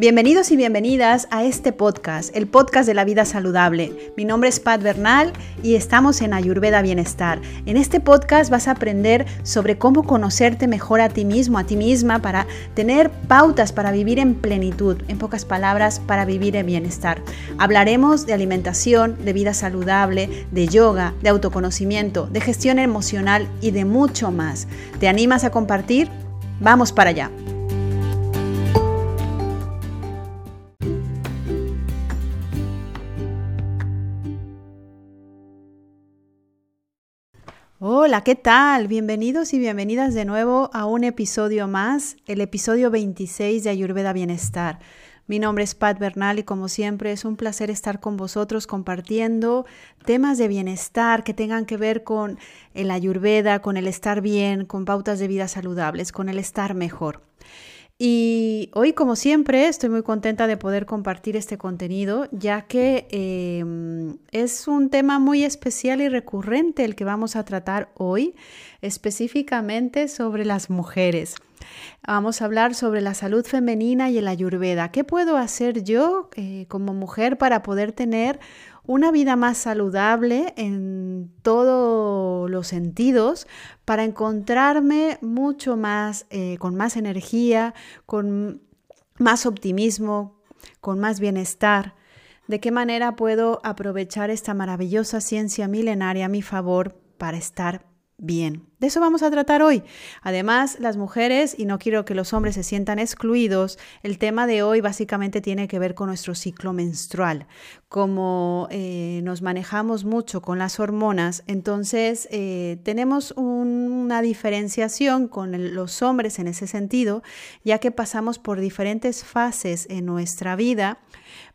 Bienvenidos y bienvenidas a este podcast, el podcast de la vida saludable. Mi nombre es Pat Bernal y estamos en Ayurveda Bienestar. En este podcast vas a aprender sobre cómo conocerte mejor a ti mismo, a ti misma, para tener pautas para vivir en plenitud, en pocas palabras, para vivir en bienestar. Hablaremos de alimentación, de vida saludable, de yoga, de autoconocimiento, de gestión emocional y de mucho más. ¿Te animas a compartir? Vamos para allá. Hola, ¿qué tal? Bienvenidos y bienvenidas de nuevo a un episodio más, el episodio 26 de Ayurveda Bienestar. Mi nombre es Pat Bernal y como siempre es un placer estar con vosotros compartiendo temas de bienestar que tengan que ver con el Ayurveda, con el estar bien, con pautas de vida saludables, con el estar mejor. Y hoy, como siempre, estoy muy contenta de poder compartir este contenido, ya que em, es un tema muy especial y recurrente el que vamos a tratar hoy, específicamente sobre las mujeres. Vamos a hablar sobre la salud femenina y el ayurveda. ¿Qué puedo hacer yo eh, como mujer para poder tener una vida más saludable en todos los sentidos para encontrarme mucho más, eh, con más energía, con más optimismo, con más bienestar. ¿De qué manera puedo aprovechar esta maravillosa ciencia milenaria a mi favor para estar bien. De eso vamos a tratar hoy. Además, las mujeres, y no quiero que los hombres se sientan excluidos, el tema de hoy básicamente tiene que ver con nuestro ciclo menstrual. Como eh, nos manejamos mucho con las hormonas, entonces eh, tenemos una diferenciación con los hombres en ese sentido, ya que pasamos por diferentes fases en nuestra vida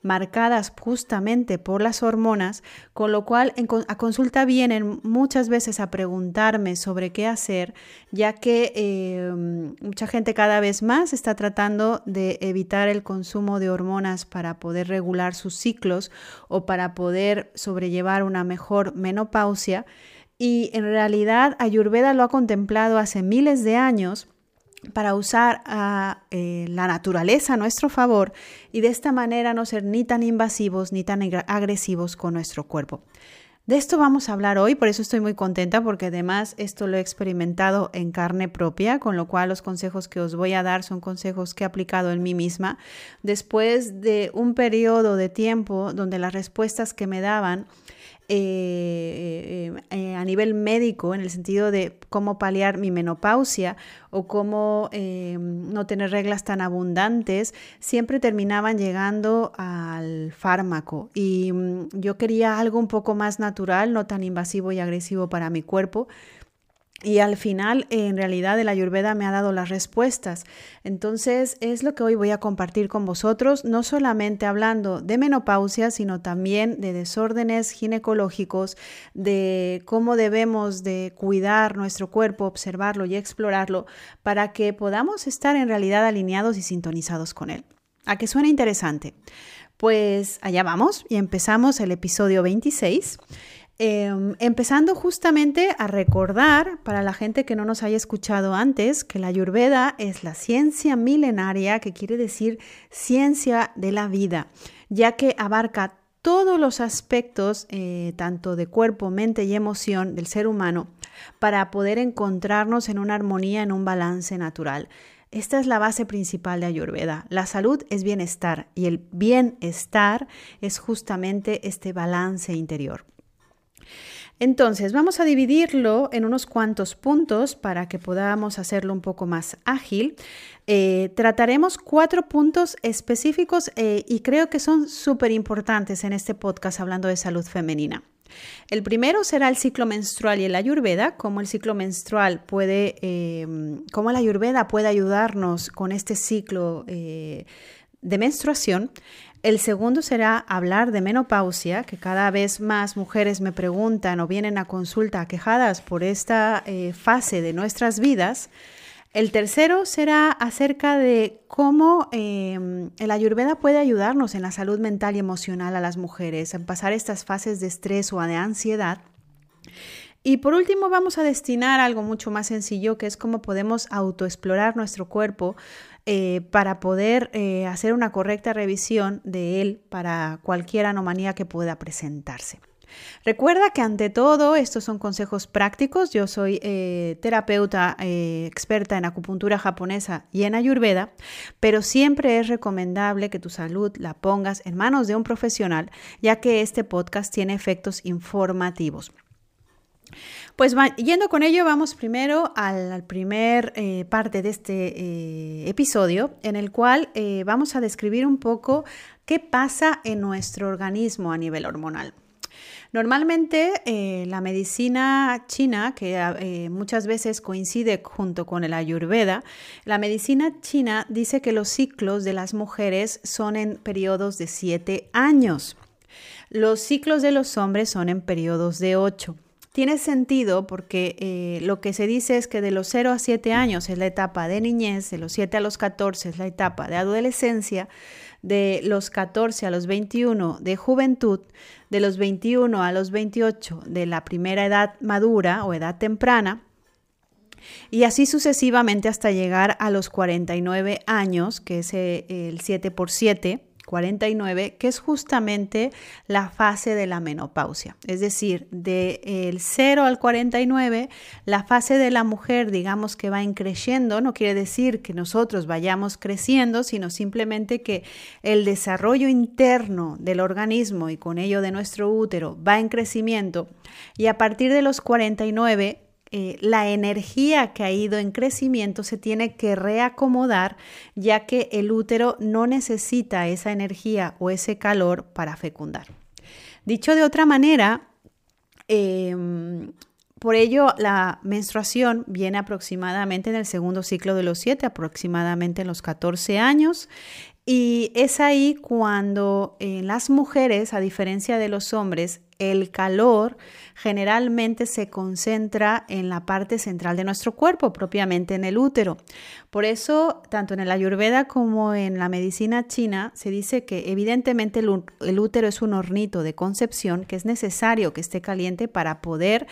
marcadas justamente por las hormonas, con lo cual a consulta vienen muchas veces a preguntarme sobre qué hacer, ya que em, mucha gente cada vez más está tratando de evitar el consumo de hormonas para poder regular sus ciclos o para poder sobrellevar una mejor menopausia. Y en realidad Ayurveda lo ha contemplado hace miles de años para usar a eh, la naturaleza a nuestro favor y de esta manera no ser ni tan invasivos ni tan agresivos con nuestro cuerpo. De esto vamos a hablar hoy, por eso estoy muy contenta porque además esto lo he experimentado en carne propia, con lo cual los consejos que os voy a dar son consejos que he aplicado en mí misma. Después de un periodo de tiempo donde las respuestas que me daban eh, eh, a nivel médico, en el sentido de cómo paliar mi menopausia o cómo eh, no tener reglas tan abundantes, siempre terminaban llegando al fármaco. Y mm, yo quería algo un poco más natural, no tan invasivo y agresivo para mi cuerpo. Y al final, en realidad, el Ayurveda me ha dado las respuestas. Entonces, es lo que hoy voy a compartir con vosotros, no solamente hablando de menopausia, sino también de desórdenes ginecológicos, de cómo debemos de cuidar nuestro cuerpo, observarlo y explorarlo para que podamos estar en realidad alineados y sintonizados con él. ¿A qué suena interesante? Pues allá vamos y empezamos el episodio 26. Em, empezando justamente a recordar para la gente que no nos haya escuchado antes que la ayurveda es la ciencia milenaria, que quiere decir ciencia de la vida, ya que abarca todos los aspectos, eh, tanto de cuerpo, mente y emoción del ser humano, para poder encontrarnos en una armonía, en un balance natural. Esta es la base principal de Ayurveda. La salud es bienestar y el bienestar es justamente este balance interior. Entonces, vamos a dividirlo en unos cuantos puntos para que podamos hacerlo un poco más ágil. Eh, trataremos cuatro puntos específicos eh, y creo que son súper importantes en este podcast hablando de salud femenina. El primero será el ciclo menstrual y el ayurveda, cómo el ciclo menstrual puede, eh, cómo la ayurveda puede ayudarnos con este ciclo de menstruación. El segundo será hablar de menopausia, que cada vez más mujeres me preguntan o vienen a consulta quejadas por esta eh, fase de nuestras vidas. El tercero será acerca de cómo em, el ayurveda puede ayudarnos en la salud mental y emocional a las mujeres, en pasar estas fases de estrés o de ansiedad. Y por último vamos a destinar algo mucho más sencillo, que es cómo podemos autoexplorar nuestro cuerpo eh, para poder eh, hacer una correcta revisión de él para cualquier anomalía que pueda presentarse. Recuerda que ante todo estos son consejos prácticos. Yo soy eh, terapeuta experta en acupuntura japonesa y en ayurveda, pero siempre es recomendable que tu salud la pongas en manos de un profesional, ya que este podcast tiene efectos informativos. Pues yendo con ello, vamos primero a la primer eh, parte de este eh, episodio, en el cual eh, vamos a describir un poco qué pasa en nuestro organismo a nivel hormonal. Normalmente la medicina china, que muchas veces coincide junto con el ayurveda, la medicina china dice que los ciclos de las mujeres son en periodos de 7 años. Los ciclos de los hombres son en periodos de 8. Tiene sentido porque eh, lo que se dice es que de los 0 a 7 años es la etapa de niñez, de los 7 a los 14 es la etapa de adolescencia, de los 14 a los 21 de juventud, de los 21 a los 28 de la primera edad madura o edad temprana, y así sucesivamente hasta llegar a los 49 años, que es eh, el 7 por 7 49, que es justamente la fase de la menopausia. Es decir, del el 0 al 49, la fase de la mujer, digamos que va creciendo, no quiere decir que nosotros vayamos creciendo, sino simplemente que el desarrollo interno del organismo y con ello de nuestro útero va en crecimiento y a partir de los 49 eh, la energía que ha ido en crecimiento se tiene que reacomodar ya que el útero no necesita esa energía o ese calor para fecundar. Dicho de otra manera, em, por ello, la menstruación viene aproximadamente en el segundo ciclo de los siete, aproximadamente en los 14 años. Y es ahí cuando en las mujeres, a diferencia de los hombres, el calor generalmente se concentra en la parte central de nuestro cuerpo, propiamente en el útero. Por eso, tanto en el ayurveda como en la medicina china, se dice que evidentemente el, útero es un hornito de concepción que es necesario que esté caliente para poder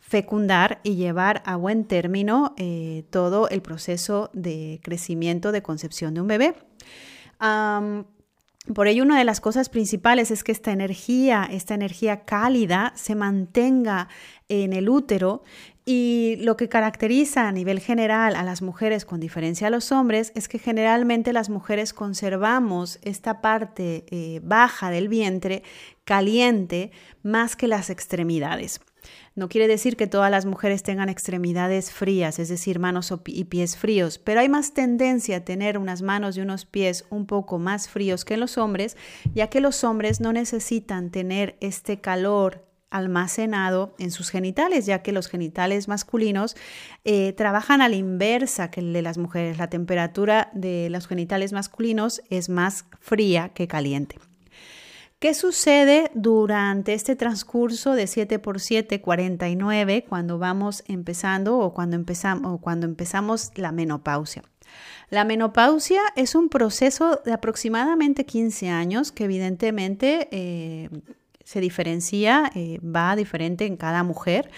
fecundar y llevar a buen término eh, todo el proceso de crecimiento de concepción de un bebé. Por ello, una de las cosas principales es que esta energía, esta energía cálida, se mantenga en el útero y lo que caracteriza a nivel general a las mujeres con diferencia a los hombres es que generalmente las mujeres conservamos esta parte eh, baja del vientre caliente más que las extremidades. No quiere decir que todas las mujeres tengan extremidades frías, es decir, manos y pies fríos, pero hay más tendencia a tener unas manos y unos pies un poco más fríos que los hombres, ya que los hombres no necesitan tener este calor almacenado en sus genitales, ya que los genitales masculinos eh, trabajan a la inversa que el de las mujeres. La temperatura de los genitales masculinos es más fría que caliente. ¿Qué sucede durante este transcurso de 7 por 7, 49, cuando vamos empezando o cuando empezamos, o cuando empezamos la menopausia? La menopausia es un proceso de aproximadamente 15 años que evidentemente eh, se diferencia, eh, va diferente en cada mujer.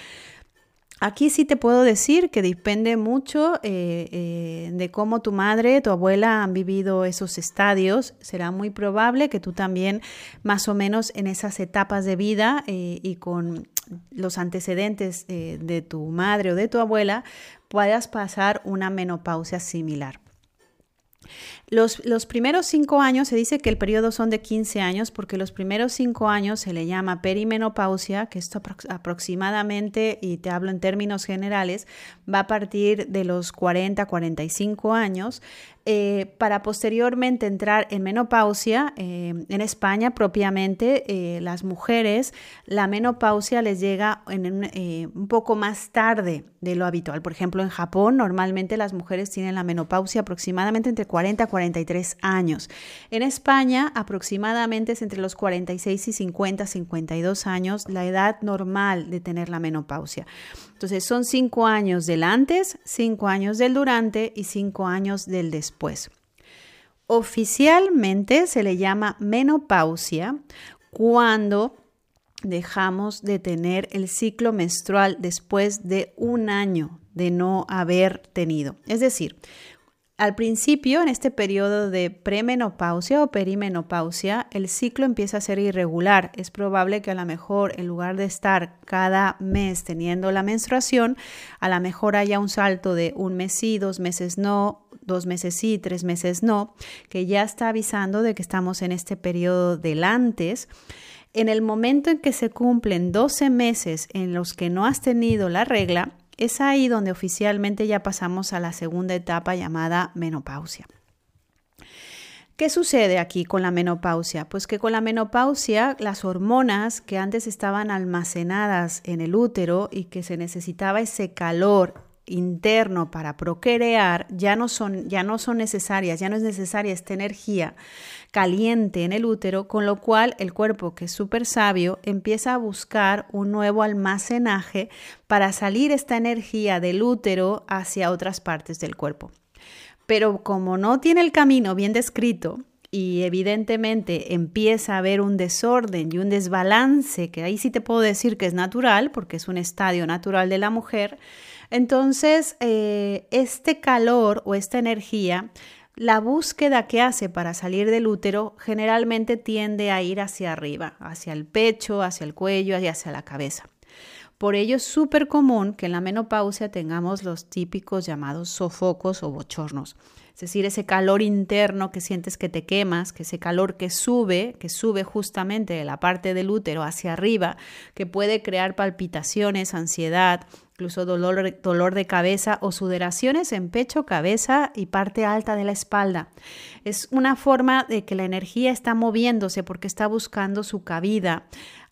Aquí sí te puedo decir que depende mucho eh, eh, de cómo tu madre, tu abuela han vivido esos estadios. Será muy probable que tú también, más o menos en esas etapas de vida eh, y con los antecedentes de tu madre o de tu abuela, puedas pasar una menopausia similar. Los, primeros cinco años se dice que el periodo son de 15 años porque los primeros cinco años se le llama perimenopausia, que esto aproximadamente, y te hablo en términos generales, va a partir de los 40 45 años. Eh, para posteriormente entrar en menopausia. Eh, en España propiamente eh, las mujeres la menopausia les llega en un poco más tarde de lo habitual. Por ejemplo, en Japón normalmente las mujeres tienen la menopausia aproximadamente entre 40 y 43 años. En España aproximadamente es entre los 46 y 50, 52 años la edad normal de tener la menopausia. Entonces son cinco años del antes, cinco años del durante y cinco años del después. Oficialmente se le llama menopausia cuando dejamos de tener el ciclo menstrual después de un año de no haber tenido. Es decir, al principio, en este periodo de premenopausia o perimenopausia, el ciclo empieza a ser irregular. Es probable que a lo mejor en lugar de estar cada mes teniendo la menstruación, a lo mejor haya un salto de un mes sí, dos meses no, dos meses sí, tres meses no, que ya está avisando de que estamos en este periodo del antes. En el momento en que se cumplen 12 meses en los que no has tenido la regla, es ahí donde oficialmente ya pasamos a la segunda etapa llamada menopausia. ¿Qué sucede aquí con la menopausia? Pues que con la menopausia las hormonas que antes estaban almacenadas en el útero y que se necesitaba ese calor interno para procrear ya no son ya no son necesarias, ya no es necesaria esta energía caliente en el útero, con lo cual el cuerpo, que es súper sabio, empieza a buscar un nuevo almacenaje para salir esta energía del útero hacia otras partes del cuerpo. Pero como no tiene el camino bien descrito, y evidentemente empieza a haber un desorden y un desbalance, que ahí sí te puedo decir que es natural, porque es un estadio natural de la mujer, entonces eh, este calor o esta energía la búsqueda que hace para salir del útero generalmente tiende a ir hacia arriba, hacia el pecho, hacia el cuello y hacia la cabeza. Por ello es súper común que en la menopausia tengamos los típicos llamados sofocos o bochornos. Es decir, ese calor interno que sientes que te quemas, que ese calor que sube, que sube justamente de la parte del útero hacia arriba, que puede crear palpitaciones, ansiedad, incluso dolor, dolor de cabeza o sudoraciones en pecho, cabeza y parte alta de la espalda. Es una forma de que la energía está moviéndose porque está buscando su cabida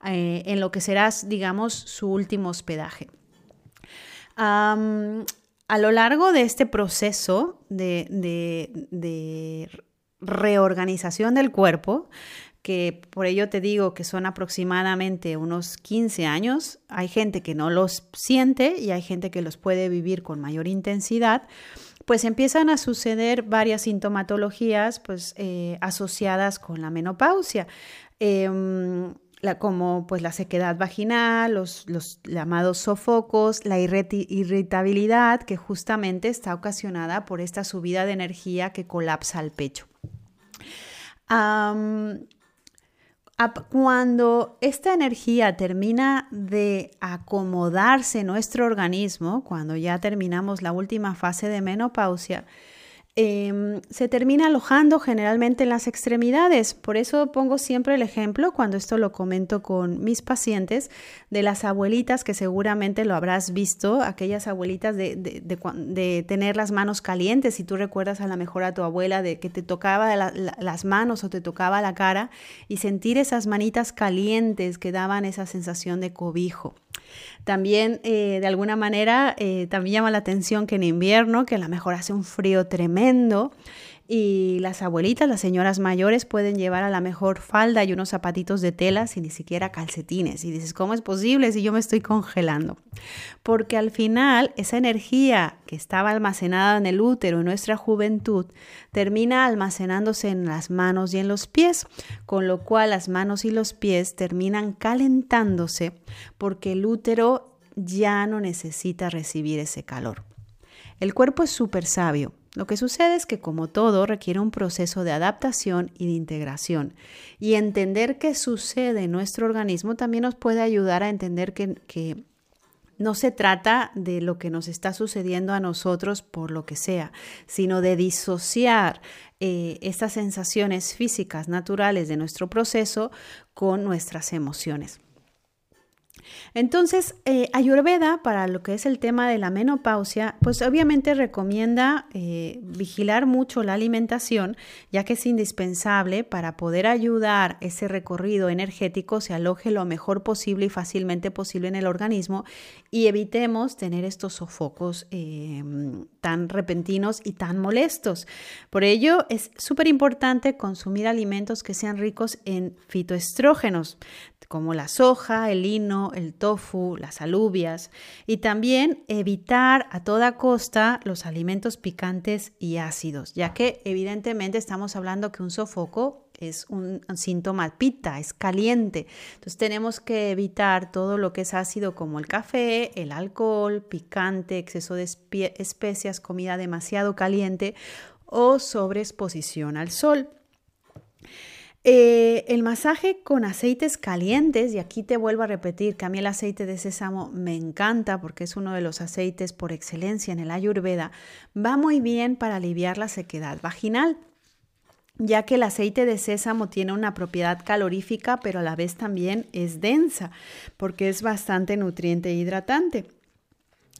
eh, en lo que será, digamos, su último hospedaje. a lo largo de este proceso de, de reorganización del cuerpo, que por ello te digo que son aproximadamente unos 15 años. Hay gente que no los siente y hay gente que los puede vivir con mayor intensidad. Pues empiezan a suceder varias sintomatologías pues, eh, asociadas con la menopausia. Em, como pues la sequedad vaginal, los, llamados sofocos, la irritabilidad que justamente está ocasionada por esta subida de energía que colapsa el pecho. Cuando esta energía termina de acomodarse nuestro organismo, cuando ya terminamos la última fase de menopausia, Em, se termina alojando generalmente en las extremidades. Por eso pongo siempre el ejemplo, cuando esto lo comento con mis pacientes, de las abuelitas que seguramente lo habrás visto, aquellas abuelitas de, tener las manos calientes. Si tú recuerdas a lo mejor a tu abuela de que te tocaba las manos o te tocaba la cara y sentir esas manitas calientes que daban esa sensación de cobijo. También, eh, de alguna manera, eh, también llama la atención que en invierno, que a lo mejor hace un frío tremendo, y las abuelitas, las señoras mayores pueden llevar a la mejor falda y unos zapatitos de tela sin ni siquiera calcetines. Y dices, ¿cómo es posible si yo me estoy congelando? Porque al final esa energía que estaba almacenada en el útero en nuestra juventud termina almacenándose en las manos y en los pies, con lo cual las manos y los pies terminan calentándose porque el útero ya no necesita recibir ese calor. El cuerpo es súper sabio lo que sucede es que como todo requiere un proceso de adaptación y de integración. Y entender qué sucede en nuestro organismo también nos puede ayudar a entender que, no se trata de lo que nos está sucediendo a nosotros por lo que sea, sino de disociar eh, estas sensaciones físicas naturales de nuestro proceso con nuestras emociones. Entonces, eh, Ayurveda, para lo que es el tema de la menopausia, pues obviamente recomienda eh, vigilar mucho la alimentación, ya que es indispensable para poder ayudar ese recorrido energético se aloje lo mejor posible y fácilmente posible en el organismo y evitemos tener estos sofocos eh, tan repentinos y tan molestos. Por ello, es súper importante consumir alimentos que sean ricos en fitoestrógenos, como la soja, el lino, el tofu, las alubias, y también evitar a toda costa los alimentos picantes y ácidos, ya que evidentemente estamos hablando que un sofoco es un, síntoma pita, es caliente. Entonces tenemos que evitar todo lo que es ácido como el café, el alcohol, picante, exceso de especias, comida demasiado caliente o sobreexposición al sol. Eh, el masaje con aceites calientes, y aquí te vuelvo a repetir que a mí el aceite de sésamo me encanta porque es uno de los aceites por excelencia en el ayurveda, va muy bien para aliviar la sequedad vaginal ya que el aceite de sésamo tiene una propiedad calorífica, pero a la vez también es densa, porque es bastante nutriente e hidratante.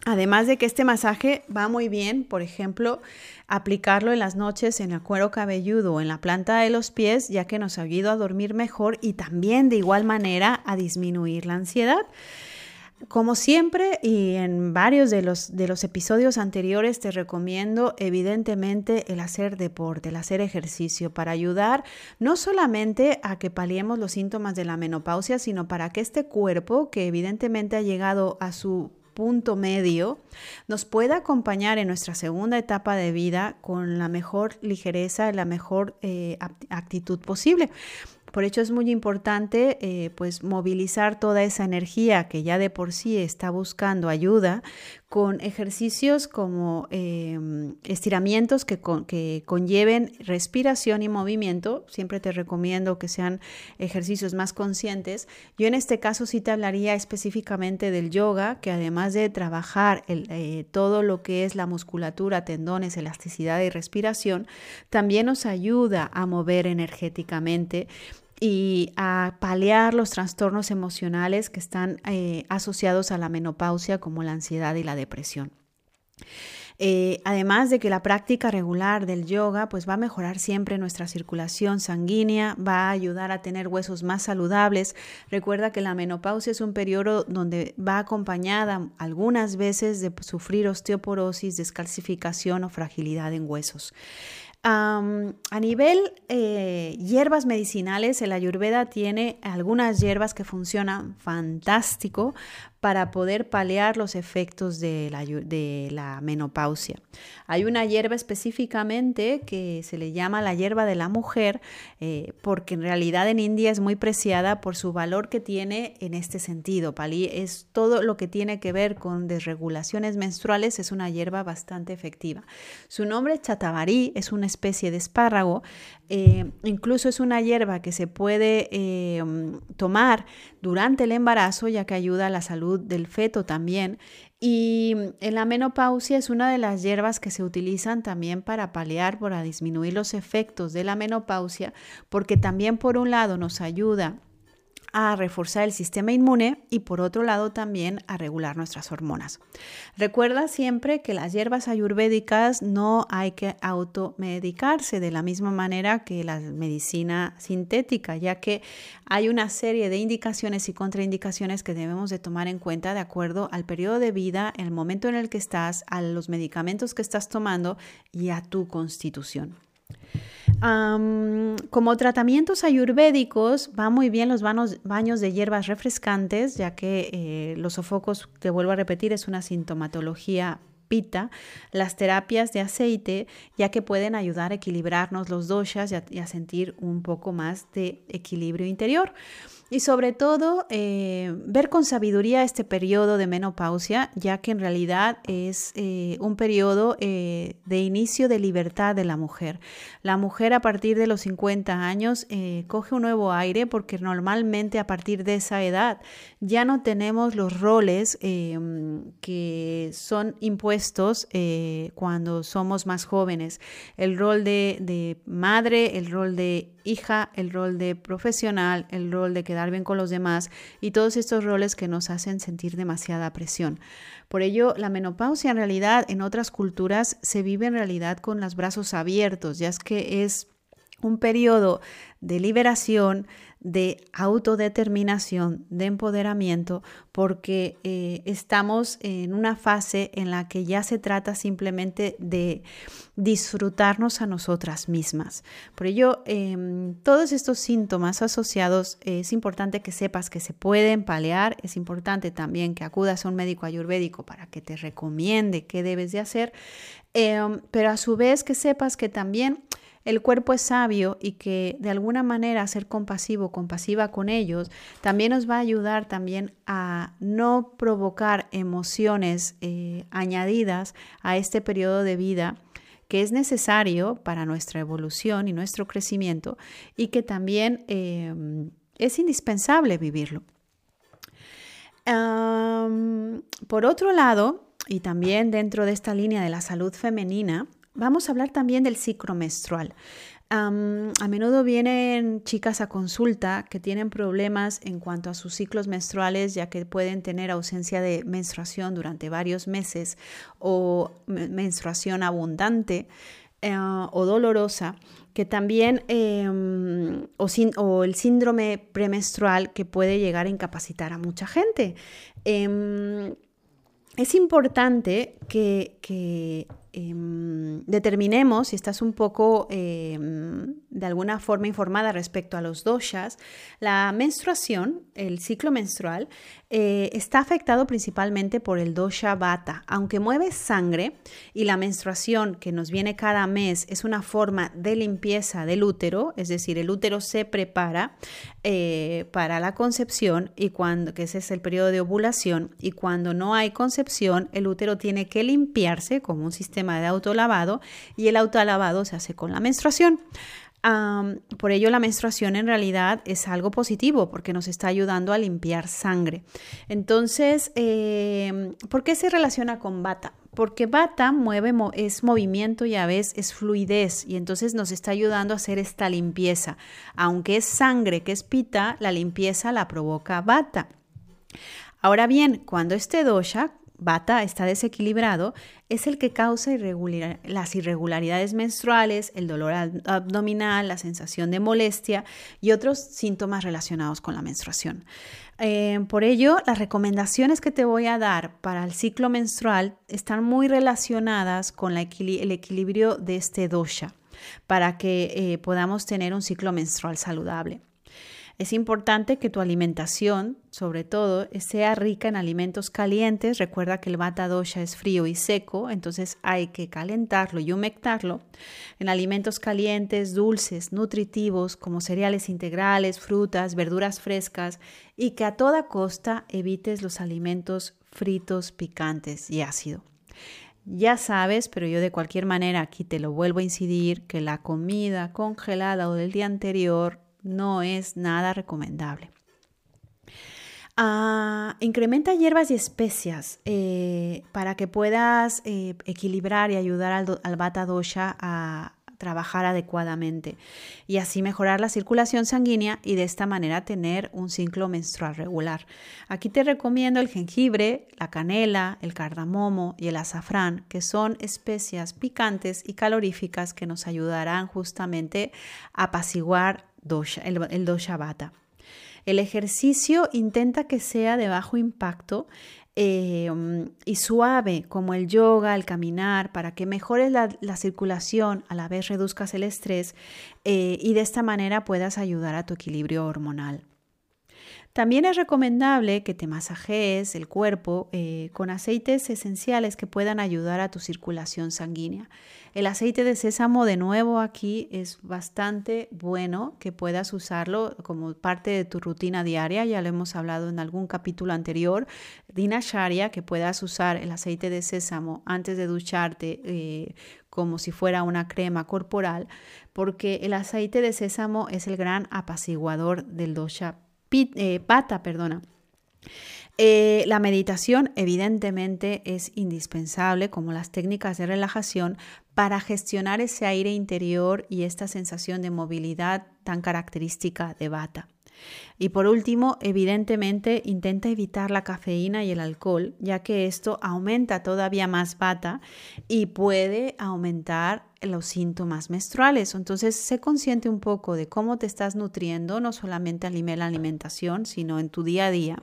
Además de que este masaje va muy bien, por ejemplo, aplicarlo en las noches en el cuero cabelludo o en la planta de los pies, ya que nos ayuda a dormir mejor y también de igual manera a disminuir la ansiedad. Como siempre y en varios de los, de los episodios anteriores te recomiendo evidentemente el hacer deporte, el hacer ejercicio para ayudar no solamente a que paliemos los síntomas de la menopausia, sino para que este cuerpo que evidentemente ha llegado a su punto medio nos pueda acompañar en nuestra segunda etapa de vida con la mejor ligereza la mejor eh, actitud posible. Por hecho es muy importante eh, pues movilizar toda esa energía que ya de por sí está buscando ayuda con ejercicios como em, estiramientos que, que, conlleven respiración y movimiento. Siempre te recomiendo que sean ejercicios más conscientes. Yo en este caso sí te hablaría específicamente del yoga, que además de trabajar eh, todo lo que es la musculatura, tendones, elasticidad y respiración, también nos ayuda a mover energéticamente y a paliar los trastornos emocionales que están eh, asociados a la menopausia como la ansiedad y la depresión. Eh, además de que la práctica regular del yoga pues va a mejorar siempre nuestra circulación sanguínea, va a ayudar a tener huesos más saludables. Recuerda que la menopausia es un periodo donde va acompañada algunas veces de sufrir osteoporosis, descalcificación o fragilidad en huesos a nivel eh, hierbas medicinales, el ayurveda tiene algunas hierbas que funcionan fantástico para poder paliar los efectos de la, de la, menopausia. Hay una hierba específicamente que se le llama la hierba de la mujer, eh, porque en realidad en India es muy preciada por su valor que tiene en este sentido. Pali es todo lo que tiene que ver con desregulaciones menstruales, es una hierba bastante efectiva. Su nombre chatabarí, es una especie de espárrago, eh, incluso es una hierba que se puede eh, tomar durante el embarazo, ya que ayuda a la salud del feto también. Y en la menopausia es una de las hierbas que se utilizan también para paliar, para disminuir los efectos de la menopausia, porque también por un lado nos ayuda a reforzar el sistema inmune y por otro lado también a regular nuestras hormonas. Recuerda siempre que las hierbas ayurvédicas no hay que automedicarse de la misma manera que la medicina sintética, ya que hay una serie de indicaciones y contraindicaciones que debemos de tomar en cuenta de acuerdo al periodo de vida, el momento en el que estás, a los medicamentos que estás tomando y a tu constitución como tratamientos ayurvédicos, va muy bien los baños de hierbas refrescantes, ya que eh, los sofocos, te vuelvo a repetir, es una sintomatología pita, las terapias de aceite, ya que pueden ayudar a equilibrarnos los doshas y a sentir un poco más de equilibrio interior. Y sobre todo, eh, ver con sabiduría este periodo de menopausia, ya que en realidad es eh, un periodo eh, de inicio de libertad de la mujer. La mujer a partir de los 50 años coge un nuevo aire porque normalmente a partir de esa edad ya no tenemos los roles que son impuestos cuando somos más jóvenes. El rol de, de madre, el rol de hija, el rol de profesional, el rol de bien con los demás y todos estos roles que nos hacen sentir demasiada presión. Por ello, la menopausia en realidad en otras culturas se vive en realidad con los brazos abiertos, ya es que es un periodo de liberación, de autodeterminación, de empoderamiento, porque eh, estamos en una fase en la que ya se trata simplemente de disfrutarnos a nosotras mismas. Por ello, em, todos estos síntomas asociados, es importante que sepas que se pueden paliar, es importante también que acudas a un médico ayurvédico para que te recomiende qué debes de hacer, em, pero a su vez que sepas que también el cuerpo es sabio y que de alguna manera ser compasivo, compasiva con ellos, también nos va a ayudar también a no provocar emociones eh, añadidas a este periodo de vida que es necesario para nuestra evolución y nuestro crecimiento y que también em, es indispensable vivirlo. por otro lado, y también dentro de esta línea de la salud femenina, vamos a hablar también del ciclo menstrual. a menudo vienen chicas a consulta que tienen problemas en cuanto a sus ciclos menstruales, ya que pueden tener ausencia de menstruación durante varios meses o menstruación abundante eh, o dolorosa, que también, em, o, el síndrome premenstrual que puede llegar a incapacitar a mucha gente. Em, es importante que, que Em, determinemos si estás un poco em, de alguna forma informada respecto a los doshas, la menstruación, el ciclo menstrual, eh, está afectado principalmente por el dosha bata. Aunque mueve sangre y la menstruación que nos viene cada mes es una forma de limpieza del útero, es decir, el útero se prepara eh, para la concepción y cuando, que ese es el periodo de ovulación, y cuando no hay concepción, el útero tiene que limpiarse como un sistema de autolavado y el autolavado se hace con la menstruación. por ello la menstruación en realidad es algo positivo porque nos está ayudando a limpiar sangre. Entonces, em, ¿por qué se relaciona con bata? Porque bata mueve, es movimiento y a veces es fluidez y entonces nos está ayudando a hacer esta limpieza. Aunque es sangre que es pita, la limpieza la provoca bata. Ahora bien, cuando este dosha, Bata está desequilibrado, es el que causa las irregularidades menstruales, el dolor abdominal, la sensación de molestia y otros síntomas relacionados con la menstruación. Eh, por ello, las recomendaciones que te voy a dar para el ciclo menstrual están muy relacionadas con el equilibrio de este dosha para que eh, podamos tener un ciclo menstrual saludable. Es importante que tu alimentación, sobre todo, sea rica en alimentos calientes. Recuerda que el bata dosha es frío y seco, entonces hay que calentarlo y humectarlo. En alimentos calientes, dulces, nutritivos, como cereales integrales, frutas, verduras frescas y que a toda costa evites los alimentos fritos, picantes y ácidos. Ya sabes, pero yo de cualquier manera aquí te lo vuelvo a incidir, que la comida congelada o del día anterior no es nada recomendable. Ah, incrementa hierbas y especias eh, para que puedas eh, equilibrar y ayudar al, al Vata Dosha a trabajar adecuadamente y así mejorar la circulación sanguínea y de esta manera tener un ciclo menstrual regular. Aquí te recomiendo el jengibre, la canela, el cardamomo y el azafrán, que son especias picantes y caloríficas que nos ayudarán justamente a apaciguar el, dosha bata. El ejercicio intenta que sea de bajo impacto eh, y suave, como el yoga, el caminar, para que mejores la, circulación, a la vez reduzcas el estrés eh, y de esta manera puedas ayudar a tu equilibrio hormonal. También es recomendable que te masajees el cuerpo eh, con aceites esenciales que puedan ayudar a tu circulación sanguínea. El aceite de sésamo, de nuevo, aquí es bastante bueno que puedas usarlo como parte de tu rutina diaria. Ya lo hemos hablado en algún capítulo anterior. Dina Sharia, que puedas usar el aceite de sésamo antes de ducharte. Eh, como si fuera una crema corporal, porque el aceite de sésamo es el gran apaciguador del dosha eh, pata, perdona. Eh, la meditación evidentemente es indispensable como las técnicas de relajación para gestionar ese aire interior y esta sensación de movilidad tan característica de bata. Y por último, evidentemente intenta evitar la cafeína y el alcohol, ya que esto aumenta todavía más bata y puede aumentar los síntomas menstruales. Entonces, sé consciente un poco de cómo te estás nutriendo, no solamente a nivel alimentación, sino en tu día a día.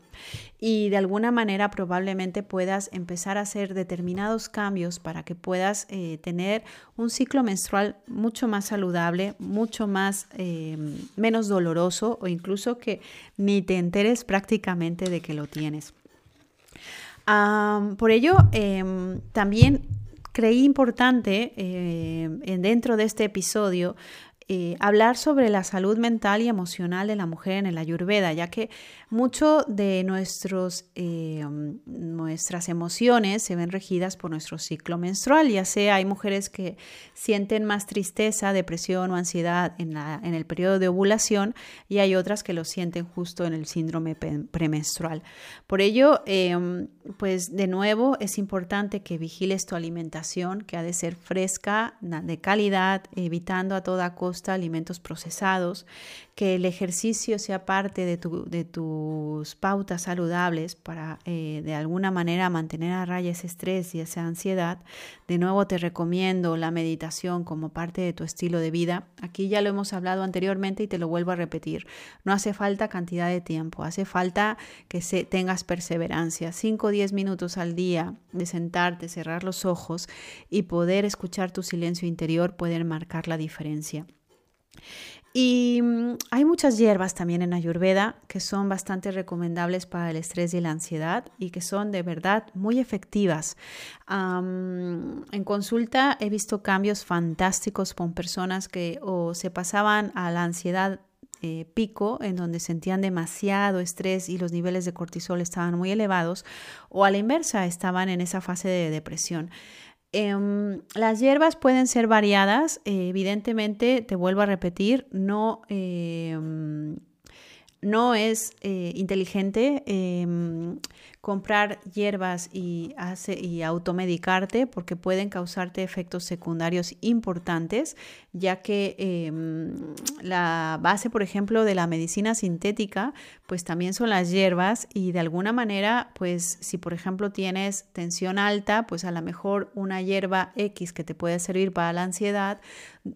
Y de alguna manera probablemente puedas empezar a hacer determinados cambios para que puedas eh, tener un ciclo menstrual mucho más saludable, mucho más eh, menos doloroso o incluso que ni te enteres prácticamente de que lo tienes. por ello, em, también creí importante eh, dentro de este episodio eh, hablar sobre la salud mental y emocional de la mujer en el ayurveda, ya que mucho de nuestros, eh, nuestras emociones se ven regidas por nuestro ciclo menstrual, ya sea hay mujeres que sienten más tristeza, depresión o ansiedad en, la, en el periodo de ovulación y hay otras que lo sienten justo en el síndrome premenstrual. Por ello, em, pues de nuevo es importante que vigiles tu alimentación, que ha de ser fresca, de calidad, evitando a toda costa alimentos procesados, que el ejercicio sea parte de, tus pautas saludables para eh, de alguna manera mantener a raya ese estrés y esa ansiedad. De nuevo te recomiendo la meditación como parte de tu estilo de vida. Aquí ya lo hemos hablado anteriormente y te lo vuelvo a repetir. No hace falta cantidad de tiempo, hace falta que se, tengas perseverancia. 5 o 10 minutos al día de sentarte, cerrar los ojos y poder escuchar tu silencio interior pueden marcar la diferencia. Y mm, hay muchas hierbas también en Ayurveda que son bastante recomendables para el estrés y la ansiedad y que son de verdad muy efectivas. en consulta he visto cambios fantásticos con personas que o se pasaban a la ansiedad eh, pico, en donde sentían demasiado estrés y los niveles de cortisol estaban muy elevados, o a la inversa, estaban en esa fase de depresión. Em, las hierbas pueden ser variadas, eh, evidentemente, te vuelvo a repetir, no, em, no es eh, inteligente em, comprar hierbas y, hace, y automedicarte porque pueden causarte efectos secundarios importantes, ya que em, la base, por ejemplo, de la medicina sintética, pues también son las hierbas y de alguna manera, pues si por ejemplo tienes tensión alta, pues a lo mejor una hierba X que te puede servir para la ansiedad,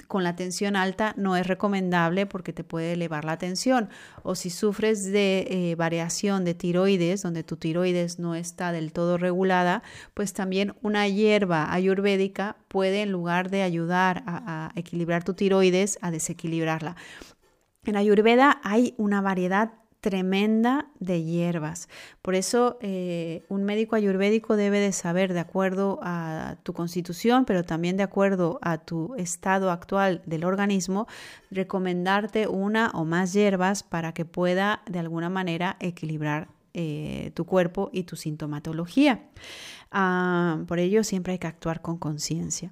con la tensión alta no es recomendable porque te puede elevar la tensión. O si sufres de eh, variación de tiroides, donde tu tiroides no está del todo regulada, pues también una hierba ayurvédica puede, en lugar de ayudar a, equilibrar tu tiroides, a desequilibrarla. En Ayurveda hay una variedad tremenda de hierbas. Por eso eh, un médico ayurvédico debe de saber, de acuerdo a tu constitución, pero también de acuerdo a tu estado actual del organismo, recomendarte una o más hierbas para que pueda de alguna manera equilibrar eh, tu cuerpo y tu sintomatología. Ah, por ello siempre hay que actuar con conciencia.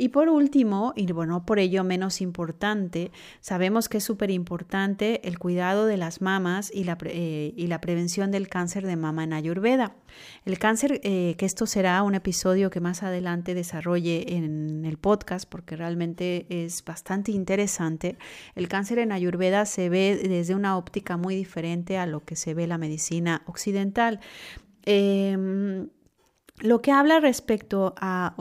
Y por último, y bueno, por ello menos importante, sabemos que es súper importante el cuidado de las mamas y la, eh, y la, prevención del cáncer de mama en Ayurveda. El cáncer, eh, que esto será un episodio que más adelante desarrolle en el podcast porque realmente es bastante interesante. El cáncer en Ayurveda se ve desde una óptica muy diferente a lo que se ve la medicina occidental. Em, lo que habla respecto a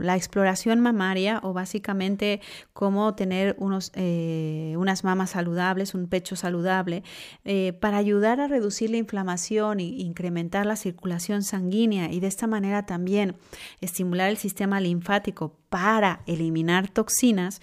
la exploración mamaria o básicamente cómo tener unos, eh, unas mamas saludables, un pecho saludable, eh, para ayudar a reducir la inflamación e incrementar la circulación sanguínea y de esta manera también estimular el sistema linfático para eliminar toxinas,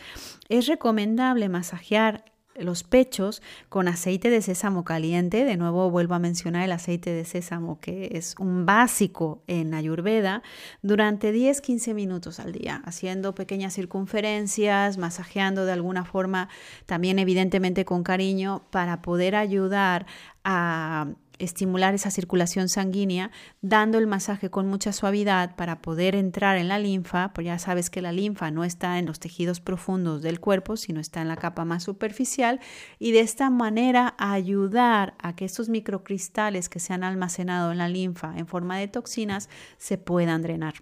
es recomendable masajear los pechos con aceite de sésamo caliente. De nuevo vuelvo a mencionar el aceite de sésamo que es un básico en Ayurveda durante 10-15 minutos al día, haciendo pequeñas circunferencias, masajeando de alguna forma, también evidentemente con cariño, para poder ayudar a estimular esa circulación sanguínea, dando el masaje con mucha suavidad para poder entrar en la linfa, pues ya sabes que la linfa no está en los tejidos profundos del cuerpo, sino está en la capa más superficial, y de esta manera ayudar a que estos microcristales que se han almacenado en la linfa en forma de toxinas se puedan drenar.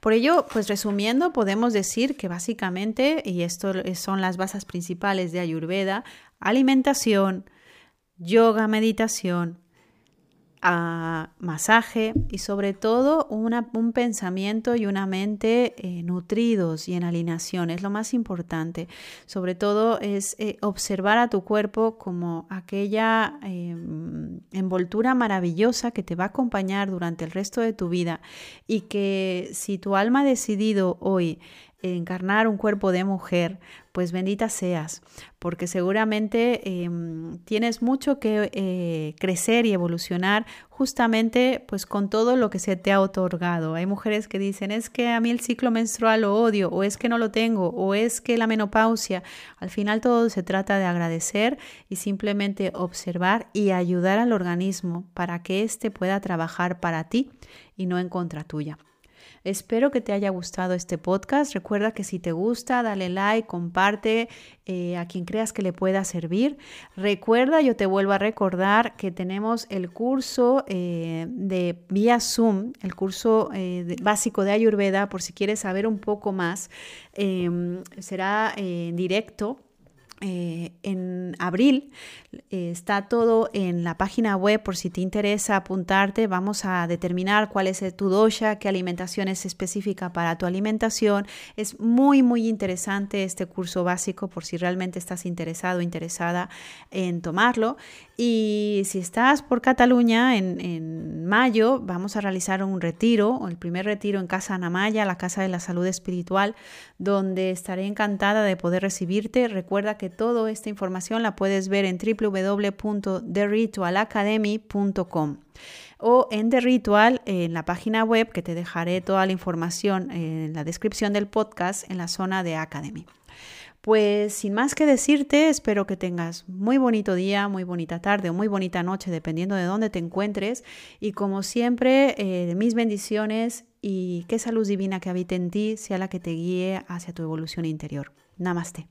Por ello, pues resumiendo, podemos decir que básicamente, y esto son las bases principales de Ayurveda, alimentación, yoga, meditación, a masaje y sobre todo un pensamiento y una mente eh, nutridos y en alineación. Es lo más importante. Sobre todo es eh, observar a tu cuerpo como aquella em, envoltura maravillosa que te va a acompañar durante el resto de tu vida y que si tu alma ha decidido hoy encarnar un cuerpo de mujer, pues bendita seas, porque seguramente em, tienes mucho que eh, crecer y evolucionar justamente pues con todo lo que se te ha otorgado. Hay mujeres que dicen, es que a mí el ciclo menstrual lo odio, o es que no lo tengo, o es que la menopausia. Al final todo se trata de agradecer y simplemente observar y ayudar al organismo para que éste pueda trabajar para ti y no en contra tuya. Espero que te haya gustado este podcast. Recuerda que si te gusta, dale like, comparte eh, a quien creas que le pueda servir. Recuerda, yo te vuelvo a recordar que tenemos el curso eh, de vía Zoom, el curso eh, básico de Ayurveda, por si quieres saber un poco más. Em, será en directo eh, en abril. Eh, está todo en la página web por si te interesa apuntarte. Vamos a determinar cuál es tu dosha, qué alimentación es específica para tu alimentación. Es muy, muy interesante este curso básico por si realmente estás interesado o interesada en tomarlo. Y si estás por Cataluña en, en mayo, vamos a realizar un retiro, el primer retiro en Casa Anamaya, la Casa de la Salud Espiritual, donde estaré encantada de poder recibirte. Recuerda que toda esta información la puedes ver en www.theritualacademy.com o en The Ritual en la página web que te dejaré toda la información en la descripción del podcast en la zona de Academy. Pues sin más que decirte, espero que tengas muy bonito día, muy bonita tarde o muy bonita noche, dependiendo de dónde te encuentres. Y como siempre, eh, mis bendiciones y que esa luz divina que habita en ti sea la que te guíe hacia tu evolución interior. Namaste.